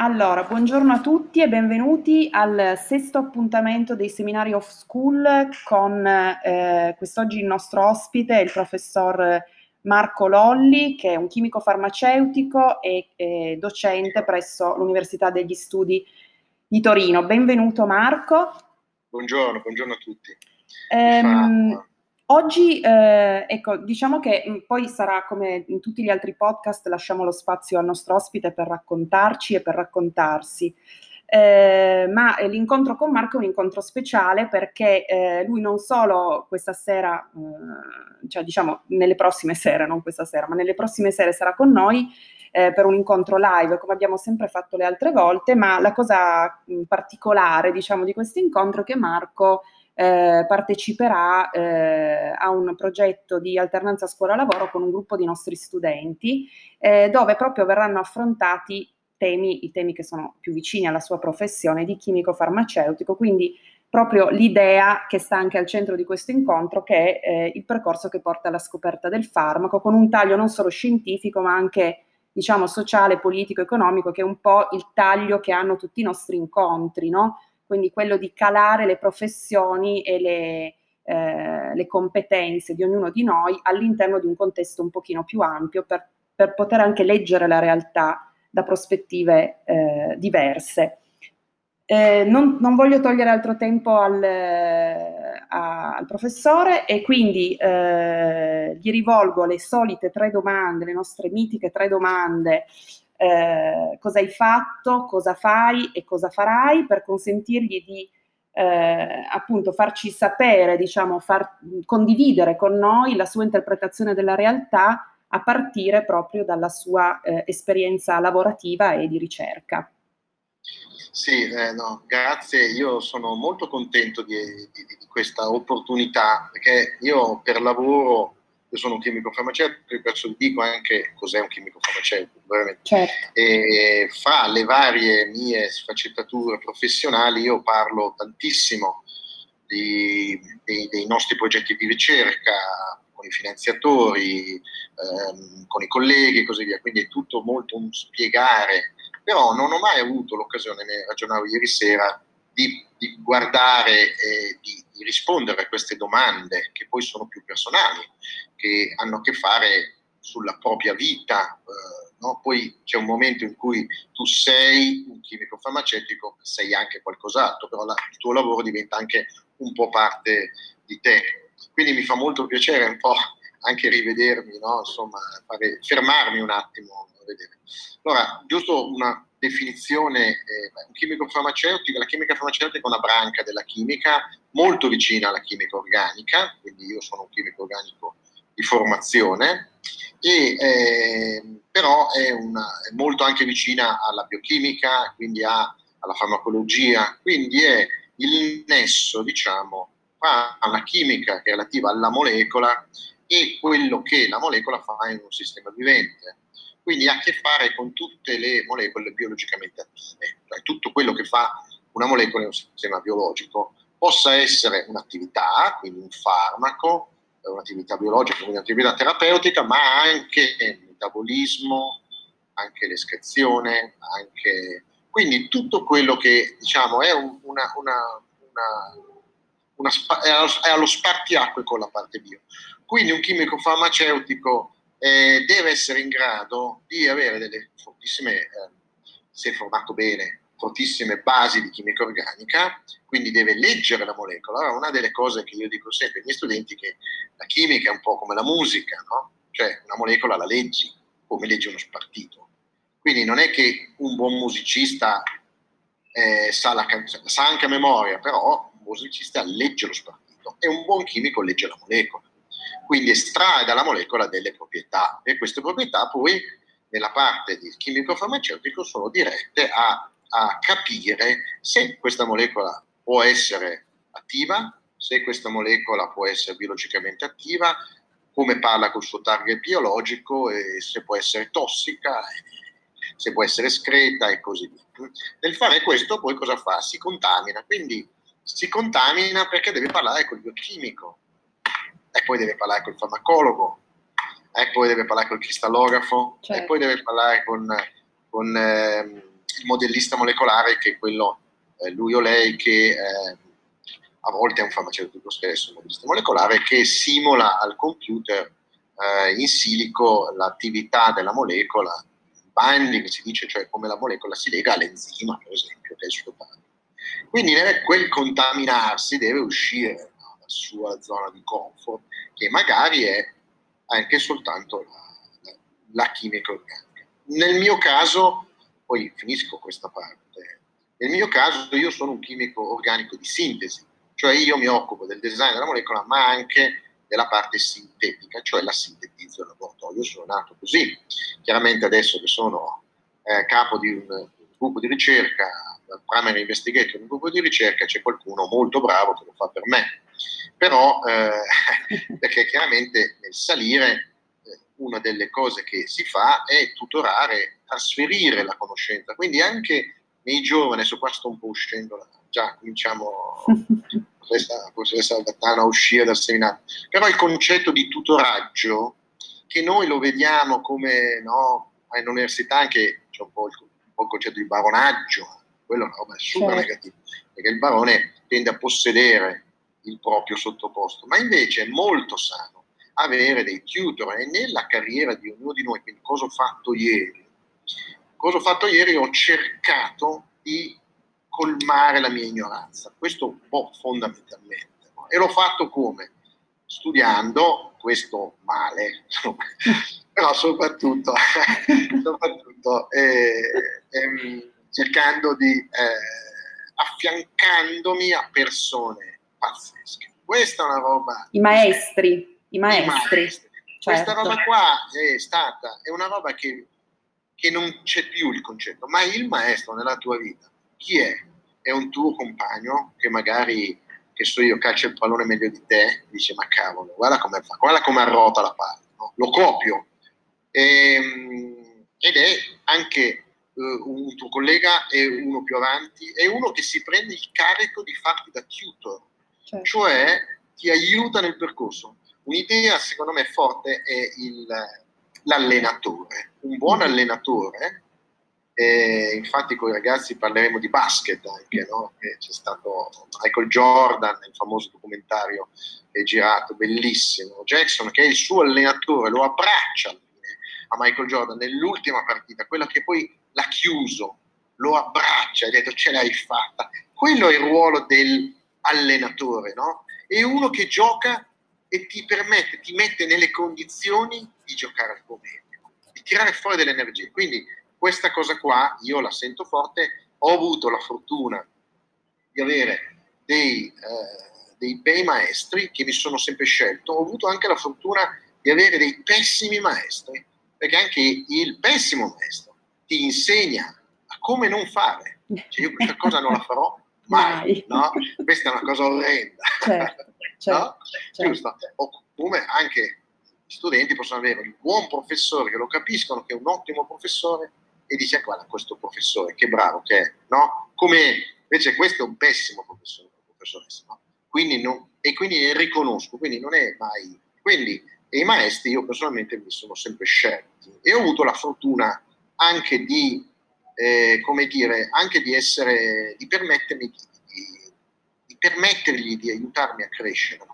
Allora, buongiorno a tutti e benvenuti al sesto appuntamento dei seminari off school con eh, quest'oggi il nostro ospite, il professor Marco Lolli, che è un chimico farmaceutico e eh, docente presso l'Università degli Studi di Torino. Benvenuto Marco. Buongiorno, buongiorno a tutti. Ehm, Oggi, eh, ecco, diciamo che mm, poi sarà come in tutti gli altri podcast, lasciamo lo spazio al nostro ospite per raccontarci e per raccontarsi. Eh, ma eh, l'incontro con Marco è un incontro speciale perché eh, lui non solo questa sera, eh, cioè diciamo nelle prossime sere, non questa sera, ma nelle prossime sere sarà con noi eh, per un incontro live, come abbiamo sempre fatto le altre volte, ma la cosa mh, particolare, diciamo, di questo incontro è che Marco eh, parteciperà eh, a un progetto di alternanza scuola-lavoro con un gruppo di nostri studenti, eh, dove proprio verranno affrontati temi, i temi che sono più vicini alla sua professione di chimico farmaceutico, quindi proprio l'idea che sta anche al centro di questo incontro, che è eh, il percorso che porta alla scoperta del farmaco, con un taglio non solo scientifico, ma anche diciamo sociale, politico, economico, che è un po' il taglio che hanno tutti i nostri incontri, no? Quindi quello di calare le professioni e le, eh, le competenze di ognuno di noi all'interno di un contesto un pochino più ampio per, per poter anche leggere la realtà da prospettive eh, diverse. Eh, non, non, voglio togliere altro tempo al, a, al professore e quindi eh, gli rivolgo le solite tre domande, le nostre mitiche tre domande eh, cosa hai fatto, cosa fai e cosa farai per consentirgli di eh, appunto farci sapere, diciamo, far condividere con noi la sua interpretazione della realtà a partire proprio dalla sua eh, esperienza lavorativa e di ricerca. Sì, eh, no, grazie, io sono molto contento di, di, di, questa opportunità perché io per lavoro io sono un chimico farmaceutico e perciò dico anche cos'è un chimico farmaceutico, veramente. Certo. E fra le varie mie sfaccettature professionali io parlo tantissimo di, dei, dei, nostri progetti di ricerca con i finanziatori, ehm, con i colleghi e così via, quindi è tutto molto un spiegare, però non ho mai avuto l'occasione, ne ragionavo ieri sera, di, di guardare e di, di, rispondere a queste domande che poi sono più personali, che hanno a che fare sulla propria vita. Eh, no? Poi c'è un momento in cui tu sei un chimico farmaceutico, sei anche qualcos'altro, però la, il tuo lavoro diventa anche un po' parte di te. Quindi mi fa molto piacere un po' anche rivedermi, no? insomma, fare, fermarmi un attimo vedere. Allora, giusto una definizione, eh, chimico farmaceutico, la chimica farmaceutica è una branca della chimica molto vicina alla chimica organica, quindi io sono un chimico organico di formazione, e, eh, però è, una, è, molto anche vicina alla biochimica, quindi a, alla farmacologia, quindi è il nesso, diciamo, tra la chimica relativa alla molecola e quello che la molecola fa in un sistema vivente quindi ha a che fare con tutte le molecole biologicamente attive, cioè tutto quello che fa una molecola in un sistema biologico, possa essere un'attività, quindi un farmaco, un'attività biologica, quindi un'attività terapeutica, ma anche il metabolismo, anche l'escrezione, anche... quindi tutto quello che diciamo è una, una, una, è allo spartiacque con la parte bio. Quindi un chimico farmaceutico eh, deve essere in grado di avere delle fortissime, eh, se formato bene, fortissime basi di chimica organica, quindi deve leggere la molecola. Allora, una delle cose che io dico sempre ai miei studenti è che la chimica è un po' come la musica, no? Cioè una molecola la leggi come leggi uno spartito. Quindi non è che un buon musicista eh, sa, la, sa anche a memoria, però un musicista legge lo spartito e un buon chimico legge la molecola quindi estrae dalla molecola delle proprietà e queste proprietà poi nella parte del chimico farmaceutico sono dirette a, a capire se questa molecola può essere attiva, se questa molecola può essere biologicamente attiva, come parla col suo target biologico se può essere tossica, se può essere escreta e così via. Nel fare questo poi cosa fa? Si contamina, quindi si contamina perché deve parlare col biochimico, e poi deve parlare col farmacologo, e poi deve parlare col cristallografo, certo. e poi deve parlare con, con eh, il modellista molecolare che è quello, eh, lui o lei, che eh, a volte è un farmaceutico stesso, un modellista molecolare, che simula al computer eh, in silico l'attività della molecola, binding si dice, cioè come la molecola si lega all'enzima, per esempio, che è il suo target. Quindi quel contaminarsi deve uscire sua zona di comfort, che magari è anche soltanto la, la, la chimica organica. Nel mio caso, poi finisco questa parte, nel mio caso io sono un chimico organico di sintesi, cioè io mi occupo del design della molecola, ma anche della parte sintetica, cioè la sintetizzo in laboratorio. Io sono nato così. Chiaramente adesso che sono eh, capo di un, un, gruppo di ricerca, primary investigator un gruppo di ricerca, c'è qualcuno molto bravo che lo fa per me. Però, eh, perché chiaramente nel salire eh, una delle cose che si fa è tutorare, trasferire la conoscenza. Quindi anche nei giovani, adesso qua sto un po' uscendo, già cominciamo questa professoressa Albertana a uscire dal seminario, però il concetto di tutoraggio, che noi lo vediamo come no, all'università anche c'è un po' il, un po' il concetto di baronaggio, quello è una roba super certo. negativa, perché il barone tende a possedere il proprio sottoposto, ma invece è molto sano avere dei tutor e nella carriera di ognuno di noi, quindi cosa ho fatto ieri? Cosa ho fatto ieri? Ho cercato di colmare la mia ignoranza, questo un po' fondamentalmente. No? E l'ho fatto come? Studiando, questo male, però soprattutto, soprattutto eh, eh, cercando di eh, affiancandomi a persone pazzesche. Questa è una roba... I maestri, i maestri. I maestri. Certo. Questa roba qua è stata, è una roba che, che non c'è più il concetto, ma il maestro nella tua vita, chi è? è un tuo compagno che magari, che so io, calcia il pallone meglio di te, dice ma cavolo, guarda come fa, guarda come arrota la palla, no? lo copio. E, ehm, ed è anche un tuo collega, è uno più avanti, è uno che si prende il carico di farti da tutor, certo. cioè ti aiuta nel percorso. Un'idea secondo me forte è il, l'allenatore. Un buon mm-hmm. allenatore e infatti con i ragazzi parleremo di basket anche, no? c'è stato Michael Jordan, il famoso documentario che è girato, bellissimo. Jackson, che è il suo allenatore, lo abbraccia a Michael Jordan nell'ultima partita, quella che poi l'ha chiuso, lo abbraccia e ha detto ce l'hai fatta. Quello è il ruolo dell'allenatore, no? È uno che gioca e ti permette, ti mette nelle condizioni di giocare al tuo meglio, di tirare fuori delle energie. Quindi questa cosa qua io la sento forte, ho avuto la fortuna di avere dei, eh, dei bei maestri che mi sono sempre scelto, ho avuto anche la fortuna di avere dei pessimi maestri, perché anche il pessimo maestro ti insegna a come non fare. Cioè io questa cosa non la farò mai, no? Questa è una cosa orrenda, certo, certo, no? certo. Giusto? O come anche gli studenti possono avere un buon professore che lo capiscono, che è un ottimo professore, e dice guarda questo professore che bravo che è, no? Come invece questo è un pessimo professore, professoressa, no? Quindi non, e quindi riconosco, quindi non è mai... Quindi e i maestri io personalmente mi sono sempre scelti e ho avuto la fortuna anche di, eh, come dire, anche di essere, di permettermi di, di, di permettergli di aiutarmi a crescere.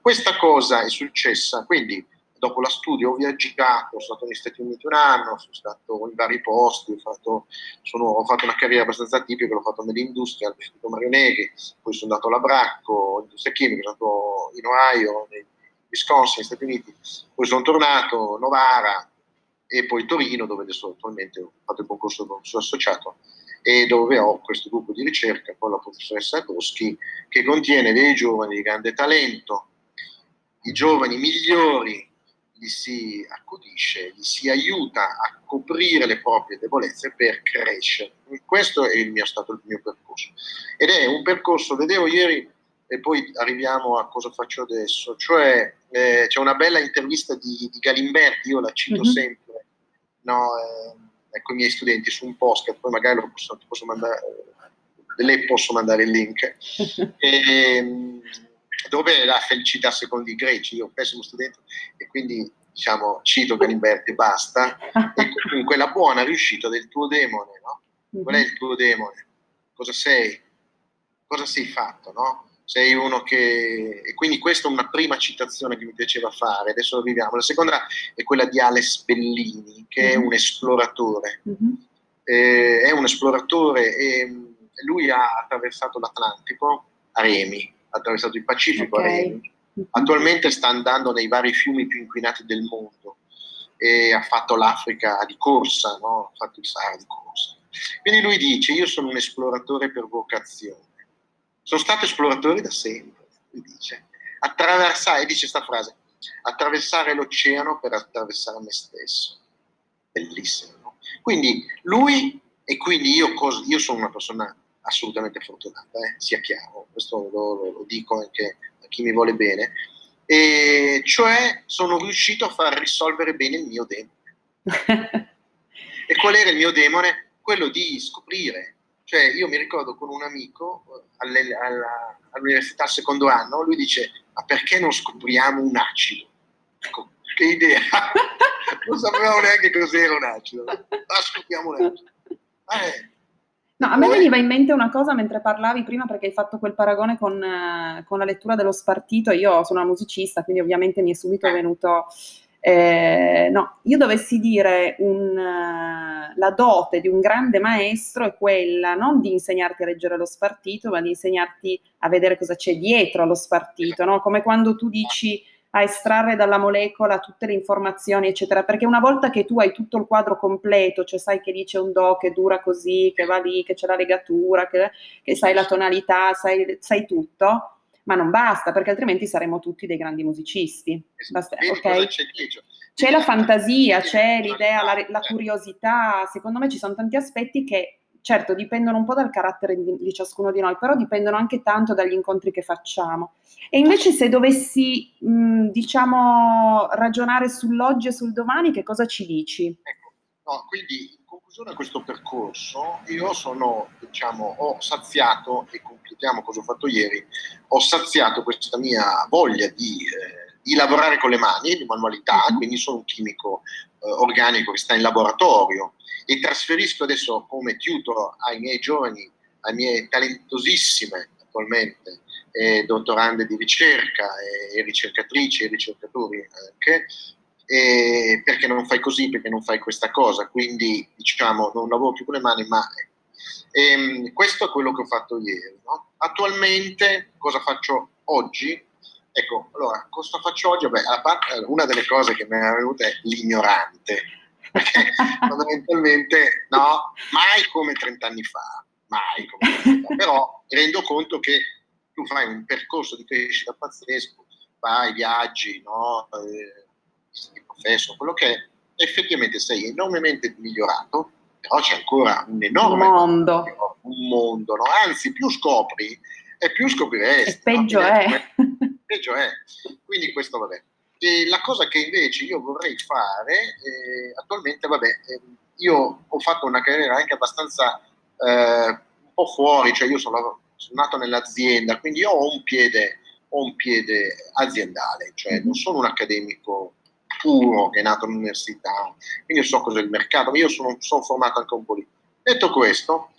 Questa cosa è successa, quindi dopo la studio ho viaggiato, sono stato negli Stati Uniti un anno, sono stato in vari posti, ho fatto, sono, ho fatto una carriera abbastanza tipica, l'ho fatto nell'industria all'Istituto Mario Negri, poi sono andato alla Bracco, industria chimica, sono andato in Ohio, in Wisconsin, negli Stati Uniti, poi sono tornato, Novara e poi Torino, dove adesso attualmente ho fatto il concorso con sono associato e dove ho questo gruppo di ricerca con la professoressa Boschi che contiene dei giovani di grande talento, i giovani migliori gli si accudisce, gli si aiuta a coprire le proprie debolezze per crescere. Questo è il mio stato il mio percorso. Ed è un percorso, vedevo ieri, e poi arriviamo a cosa faccio adesso, cioè eh, c'è una bella intervista di, di Galimberti, io la cito mm-hmm. sempre, no, eh, con i miei studenti su un post, poi magari lo posso, posso mandare, le posso mandare il link. e, ehm, dove la felicità secondo i greci, io pessimo studente e quindi diciamo cito Galimberti e basta, e comunque la buona riuscita del tuo demone, no? Qual è il tuo demone? Cosa sei? Cosa sei fatto, no? Sei uno che... E quindi questa è una prima citazione che mi piaceva fare, adesso lo viviamo. La seconda è quella di Alex Bellini, che mm-hmm. è un esploratore. Mm-hmm. Eh, è un esploratore e lui ha attraversato l'Atlantico a remi, ha attraversato il Pacifico okay. a remi. Attualmente sta andando nei vari fiumi più inquinati del mondo e ha fatto l'Africa di corsa, no? ha fatto il Sahara di corsa. Quindi lui dice, io sono un esploratore per vocazione. Sono stato esploratore da sempre, lui dice. Attraversare, dice questa frase, attraversare l'oceano per attraversare me stesso. Bellissimo, no? Quindi lui, e quindi io, io sono una persona assolutamente fortunata, eh? sia chiaro, questo lo, lo, lo, dico anche a chi mi vuole bene, e cioè sono riuscito a far risolvere bene il mio demone. e qual era il mio demone? Quello di scoprire. Cioè io mi ricordo con un amico alle, alla, all'università al secondo anno, lui dice, ma perché non scopriamo un acido? Ecco, che idea! non sapevamo neanche cos'era un acido. Ma scopriamo un acido. Eh, No, a me veniva in mente una cosa mentre parlavi prima perché hai fatto quel paragone con, eh, con la lettura dello spartito. Io sono una musicista, quindi ovviamente mi è subito eh. venuto... Eh, no, io dovessi dire un, uh, la dote di un grande maestro è quella non di insegnarti a leggere lo spartito, ma di insegnarti a vedere cosa c'è dietro allo spartito, no? Come quando tu dici a estrarre dalla molecola tutte le informazioni, eccetera, perché una volta che tu hai tutto il quadro completo, cioè sai che lì c'è un do che dura così, che va lì, che c'è la legatura, che, che sai la tonalità, sai, sai, tutto, ma non basta, perché altrimenti saremmo tutti dei grandi musicisti. Basta, okay? c'è, c'è la fantasia, c'è l'idea, la, la curiosità, secondo me ci sono tanti aspetti che certo dipendono un po' dal carattere di, di, ciascuno di noi, però dipendono anche tanto dagli incontri che facciamo. E invece se dovessi, mh, diciamo, ragionare sull'oggi e sul domani, che cosa ci dici? Ecco, no, quindi in conclusione a questo percorso, io sono, diciamo, ho saziato, e completiamo cosa ho fatto ieri, ho saziato questa mia voglia di... Eh, di lavorare con le mani, di manualità, mm-hmm. quindi sono un chimico eh, organico che sta in laboratorio, e trasferisco adesso come tutor ai miei giovani, alle mie talentosissime attualmente eh, dottorande di ricerca e ricercatrici e ricercatori anche, e perché non fai così, perché non fai questa cosa, quindi diciamo non lavoro più con le mani, ma ehm, questo è quello che ho fatto ieri. No? Attualmente cosa faccio oggi? Ecco, allora, cosa faccio oggi? Beh, una delle cose che mi è venuta è l'ignorante perché fondamentalmente no, mai come 30 anni fa, mai come 30 anni fa, però rendo conto che tu fai un percorso di crescita pazzesco, fai viaggi, no, eh, di professor, quello che è, effettivamente sei enormemente migliorato, però c'è ancora un enorme mondo, mondo, un mondo no? anzi più scopri e più scopriresti. E peggio no? è. Peggio è. Quindi questo vabbè. E la cosa che invece io vorrei fare, eh, attualmente, vabbè, eh, io ho fatto una carriera anche abbastanza eh, un po' fuori, cioè io sono, sono, nato nell'azienda, quindi io ho un piede, ho un piede aziendale, cioè non sono un accademico puro che è nato all'università, quindi io so cos'è il mercato, ma io sono, sono formato anche un po' lì. Detto questo,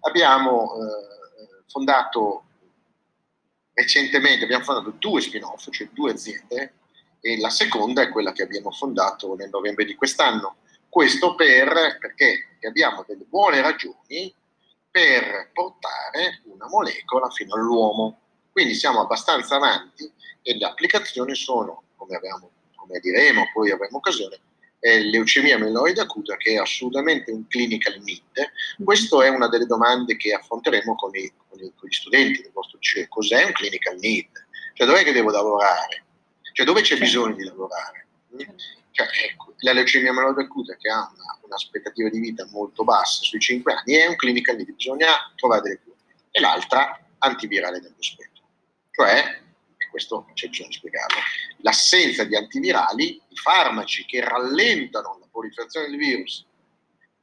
abbiamo eh, fondato recentemente, abbiamo fondato due spin-off, cioè due aziende, e la seconda è quella che abbiamo fondato nel novembre di quest'anno. Questo per, perché abbiamo delle buone ragioni per portare una molecola fino all'uomo. Quindi siamo abbastanza avanti e le applicazioni sono, come, abbiamo, come diremo, poi avremo occasione, eh, leucemia mieloide acuta che è assolutamente un clinical need. Questa è una delle domande che affronteremo con, i, con, i, con gli studenti del vostro CE. Cos'è un clinical need? Cioè dov'è che devo lavorare? Cioè dove c'è bisogno di lavorare? Cioè, ecco, la leucemia mieloide acuta che ha una, un'aspettativa di vita molto bassa, sui 5 anni, è un clinical need, bisogna trovare delle cure. E l'altra, antivirale dello spettro. Cioè, questo c'è bisogno di spiegarlo, l'assenza di antivirali, i farmaci che rallentano la proliferazione del virus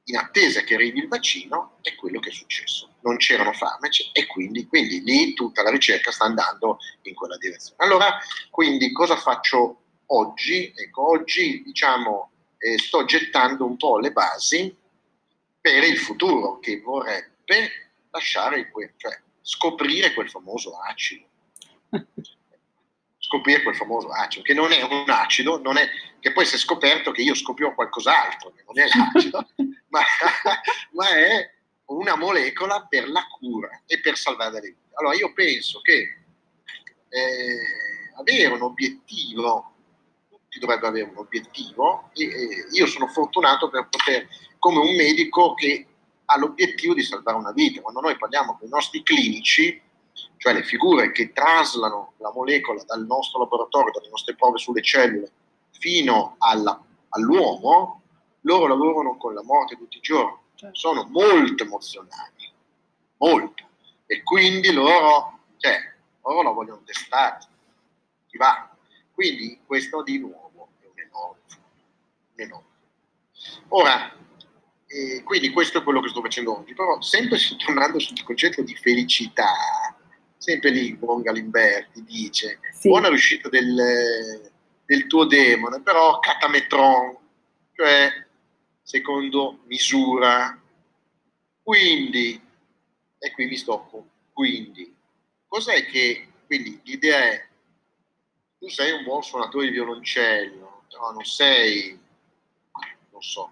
in attesa che arrivi il vaccino, è quello che è successo. Non c'erano farmaci e quindi, quindi lì tutta la ricerca sta andando in quella direzione. Allora, quindi cosa faccio oggi? Ecco, oggi diciamo eh, sto gettando un po' le basi per il futuro che vorrebbe lasciare, que- cioè scoprire quel famoso acido. scoprire quel famoso acido, che non è un acido, non è, che poi si è scoperto che io scoprirò qualcos'altro, che non è l'acido, ma, ma è una molecola per la cura e per salvare le vite. Allora io penso che eh, avere un obiettivo, tutti dovrebbero avere un obiettivo e, e io sono fortunato per poter, come un medico che ha l'obiettivo di salvare una vita. Quando noi parliamo con i nostri clinici, cioè le figure che traslano la molecola dal nostro laboratorio, dalle nostre prove sulle cellule, fino alla, all'uomo, loro lavorano con la morte tutti i giorni, certo. sono molto emozionati, molto, e quindi loro, cioè, loro la vogliono testare, chi va. Quindi questo di nuovo è un enorme, un enorme. Ora, eh, quindi questo è quello che sto facendo oggi, però sempre tornando sul concetto di felicità, sempre lì Buon Galimberti dice, sì. buona riuscita del, del, tuo demone, però catametron, cioè secondo misura. Quindi, e qui mi stoppo, quindi, cos'è che, quindi l'idea è, tu sei un buon suonatore di violoncello, però non sei, non so,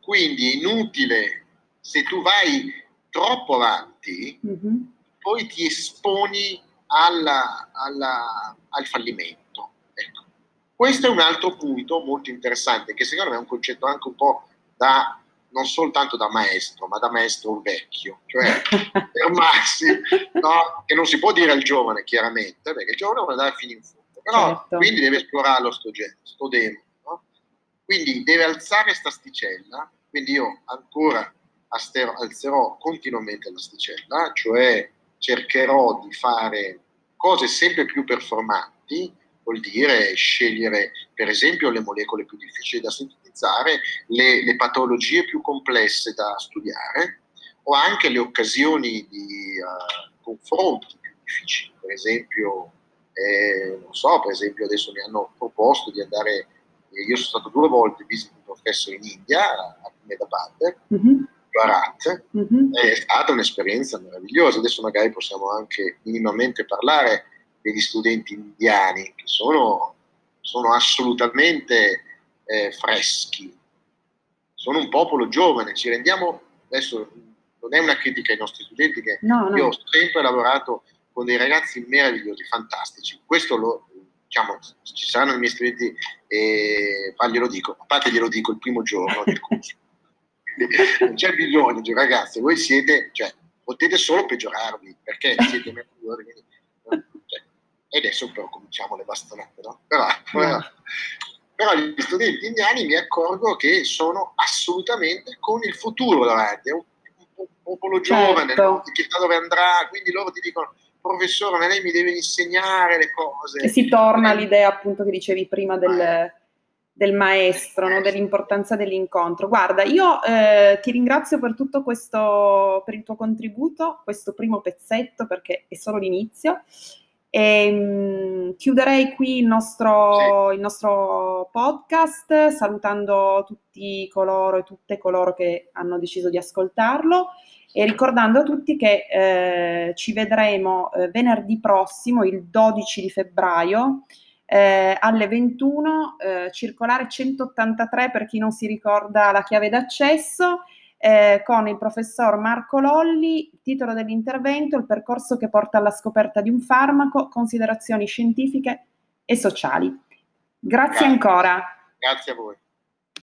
quindi è inutile, se tu vai troppo avanti, mm-hmm. Poi ti esponi alla, alla, al fallimento. Ecco. Questo è un altro punto molto interessante, che secondo me è un concetto anche un po' da non soltanto da maestro, ma da maestro vecchio, cioè fermarsi, no? che non si può dire al giovane chiaramente, perché il giovane vuole andare fino in fondo, però certo. quindi deve esplorarlo sto genere, sto demo, no? quindi deve alzare stasticella quindi io ancora astero, alzerò continuamente l'asticella, cioè cercherò di fare cose sempre più performanti, vuol dire scegliere per esempio le molecole più difficili da sintetizzare, le, le patologie più complesse da studiare o anche le occasioni di uh, confronti più difficili. Per esempio, eh, non so, per esempio adesso mi hanno proposto di andare, io sono stato due volte visiting professor in India, a Medabad, mm-hmm. Bharat, mm-hmm. è stata un'esperienza meravigliosa. Adesso magari possiamo anche minimamente parlare degli studenti indiani che sono, sono assolutamente eh, freschi, sono un popolo giovane, ci rendiamo, adesso non è una critica ai nostri studenti, che no, no. io ho sempre lavorato con dei ragazzi meravigliosi, fantastici, questo lo, diciamo, ci saranno i miei studenti, e eh, glielo dico, a parte glielo dico il primo giorno del corso non c'è bisogno, cioè, ragazzi, voi siete, cioè, potete solo peggiorarvi perché siete migliori. Cioè, e adesso però cominciamo le bastonate, no? Però, però, però, gli studenti indiani mi accorgo che sono assolutamente con il futuro davanti, è un, un popolo giovane, certo. che chissà dove andrà, quindi loro ti dicono professore, lei mi deve insegnare le cose. E si torna all'idea appunto che dicevi prima del del maestro, no? dell'importanza dell'incontro. Guarda, io eh, ti ringrazio per tutto questo, per il tuo contributo, questo primo pezzetto, perché è solo l'inizio. E, mh, mm, chiuderei qui il nostro, il nostro, podcast salutando tutti coloro e tutte coloro che hanno deciso di ascoltarlo e ricordando a tutti che eh, ci vedremo eh, venerdì prossimo, il 12 di febbraio, eh, alle 21, eh, circolare 183 per chi non si ricorda la chiave d'accesso, eh, con il professor Marco Lolli, titolo dell'intervento, il percorso che porta alla scoperta di un farmaco, considerazioni scientifiche e sociali. Grazie, Grazie. ancora. Grazie a voi.